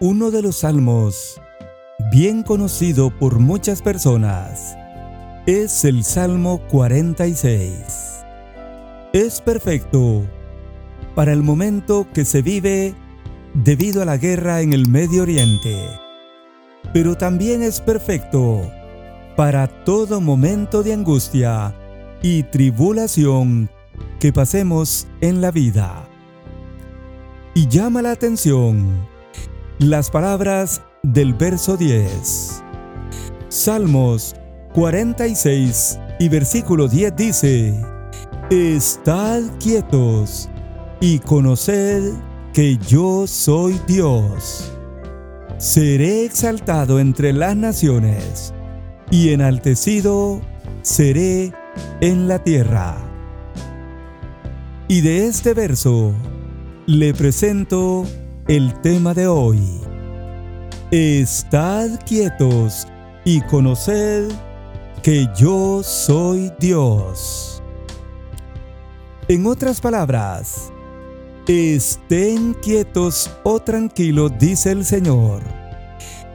Uno de los salmos bien conocido por muchas personas es el Salmo 46. Es perfecto para el momento que se vive debido a la guerra en el Medio Oriente, pero también es perfecto para todo momento de angustia y tribulación que pasemos en la vida. Y llama la atención las palabras del verso 10. Salmos 46 y versículo 10 dice, Estad quietos y conoced que yo soy Dios. Seré exaltado entre las naciones y enaltecido seré en la tierra. Y de este verso le presento el tema de hoy. Estad quietos y conoced que yo soy Dios. En otras palabras, estén quietos o tranquilos, dice el Señor,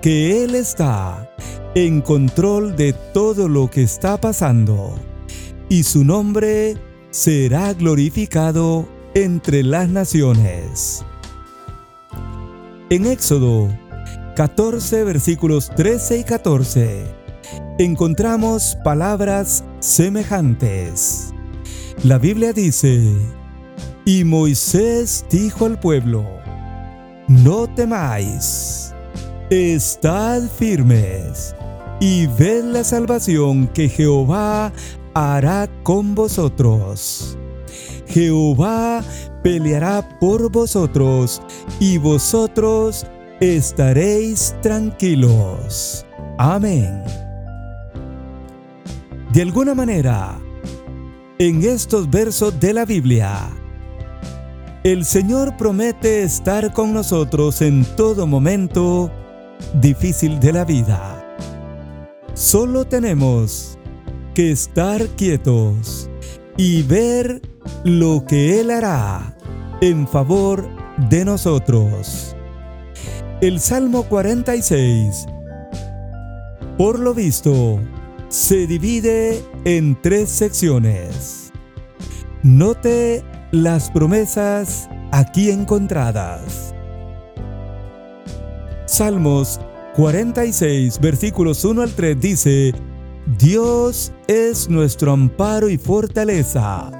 que Él está en control de todo lo que está pasando y su nombre será glorificado entre las naciones. En Éxodo 14 versículos 13 y 14 encontramos palabras semejantes. La Biblia dice, y Moisés dijo al pueblo, no temáis, estad firmes y ved la salvación que Jehová hará con vosotros. Jehová peleará por vosotros y vosotros estaréis tranquilos. Amén. De alguna manera, en estos versos de la Biblia, el Señor promete estar con nosotros en todo momento difícil de la vida. Solo tenemos que estar quietos y ver lo que Él hará en favor de nosotros. El Salmo 46, por lo visto, se divide en tres secciones. Note las promesas aquí encontradas. Salmos 46, versículos 1 al 3 dice, Dios es nuestro amparo y fortaleza,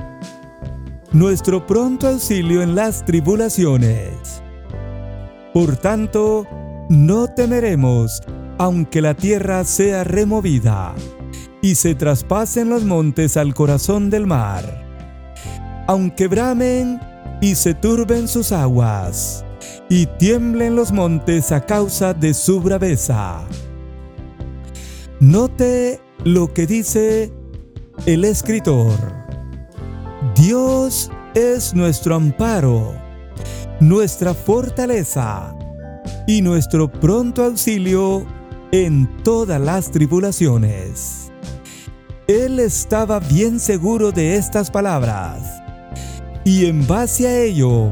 nuestro pronto auxilio en las tribulaciones. Por tanto, no temeremos, aunque la tierra sea removida y se traspasen los montes al corazón del mar, aunque bramen y se turben sus aguas, y tiemblen los montes a causa de su braveza. Note lo que dice el escritor. Dios es nuestro amparo, nuestra fortaleza y nuestro pronto auxilio en todas las tribulaciones. Él estaba bien seguro de estas palabras y en base a ello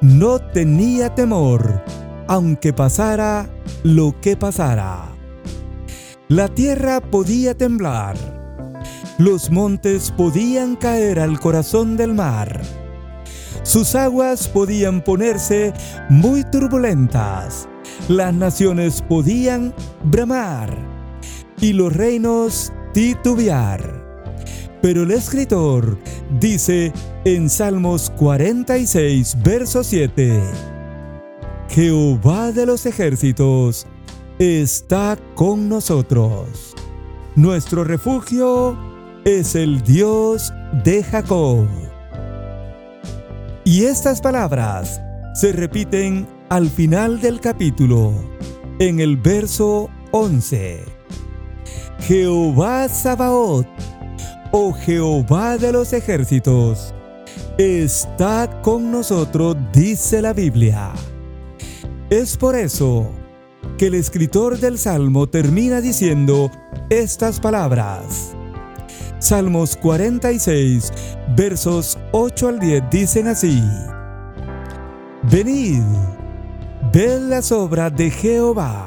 no tenía temor aunque pasara lo que pasara. La tierra podía temblar. Los montes podían caer al corazón del mar. Sus aguas podían ponerse muy turbulentas. Las naciones podían bramar y los reinos titubear. Pero el escritor dice en Salmos 46, verso 7, Jehová de los ejércitos está con nosotros. Nuestro refugio es el Dios de Jacob. Y estas palabras se repiten al final del capítulo, en el verso 11. Jehová Sabaoth, o oh Jehová de los ejércitos, está con nosotros, dice la Biblia. Es por eso que el escritor del Salmo termina diciendo estas palabras. Salmos 46, versos 8 al 10 dicen así. Venid, Ved las obras de Jehová,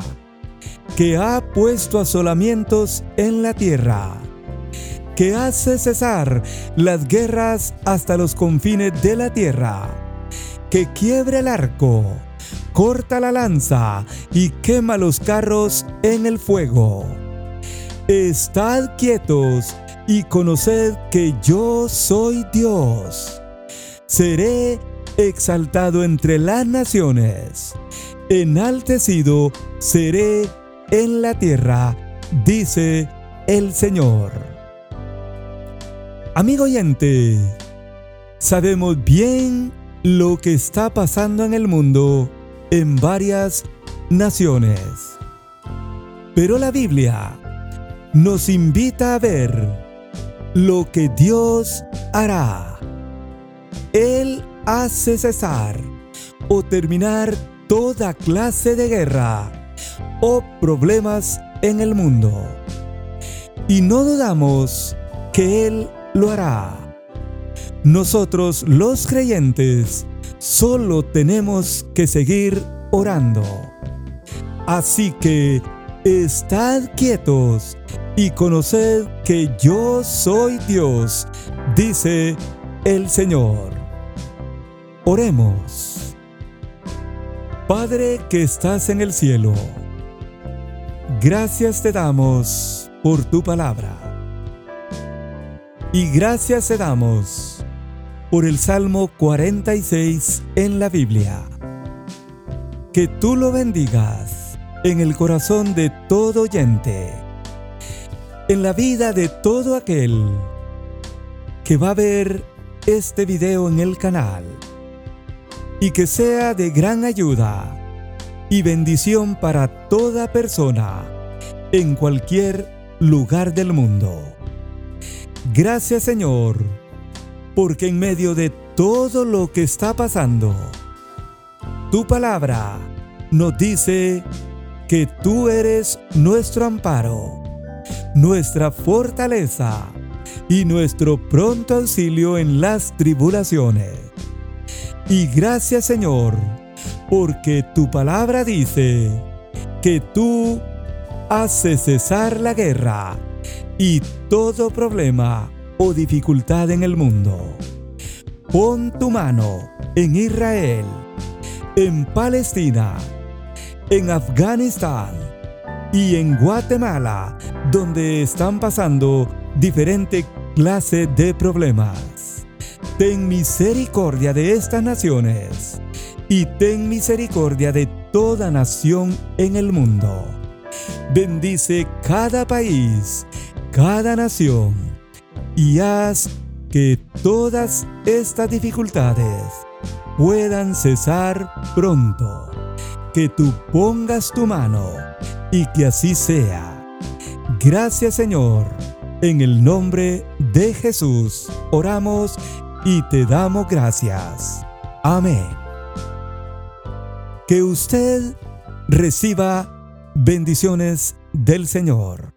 que ha puesto asolamientos en la tierra, que hace cesar las guerras hasta los confines de la tierra, que quiebra el arco, corta la lanza y quema los carros en el fuego. Estad quietos y conoced que yo soy Dios. Seré exaltado entre las naciones, enaltecido seré en la tierra, dice el Señor. Amigo oyente, sabemos bien lo que está pasando en el mundo en varias naciones. Pero la Biblia nos invita a ver lo que Dios hará. Él hace cesar o terminar toda clase de guerra o problemas en el mundo. Y no dudamos que Él lo hará. Nosotros los creyentes solo tenemos que seguir orando. Así que estad quietos y conoced que yo soy Dios, dice el Señor. Oremos. Padre que estás en el cielo, gracias te damos por tu palabra. Y gracias te damos por el Salmo 46 en la Biblia. Que tú lo bendigas en el corazón de todo oyente en la vida de todo aquel que va a ver este video en el canal y que sea de gran ayuda y bendición para toda persona en cualquier lugar del mundo. Gracias Señor, porque en medio de todo lo que está pasando, tu palabra nos dice que tú eres nuestro amparo nuestra fortaleza y nuestro pronto auxilio en las tribulaciones. Y gracias Señor, porque tu palabra dice que tú haces cesar la guerra y todo problema o dificultad en el mundo. Pon tu mano en Israel, en Palestina, en Afganistán, y en Guatemala, donde están pasando diferentes clases de problemas. Ten misericordia de estas naciones y ten misericordia de toda nación en el mundo. Bendice cada país, cada nación y haz que todas estas dificultades puedan cesar pronto. Que tú pongas tu mano y que así sea. Gracias Señor. En el nombre de Jesús oramos y te damos gracias. Amén. Que usted reciba bendiciones del Señor.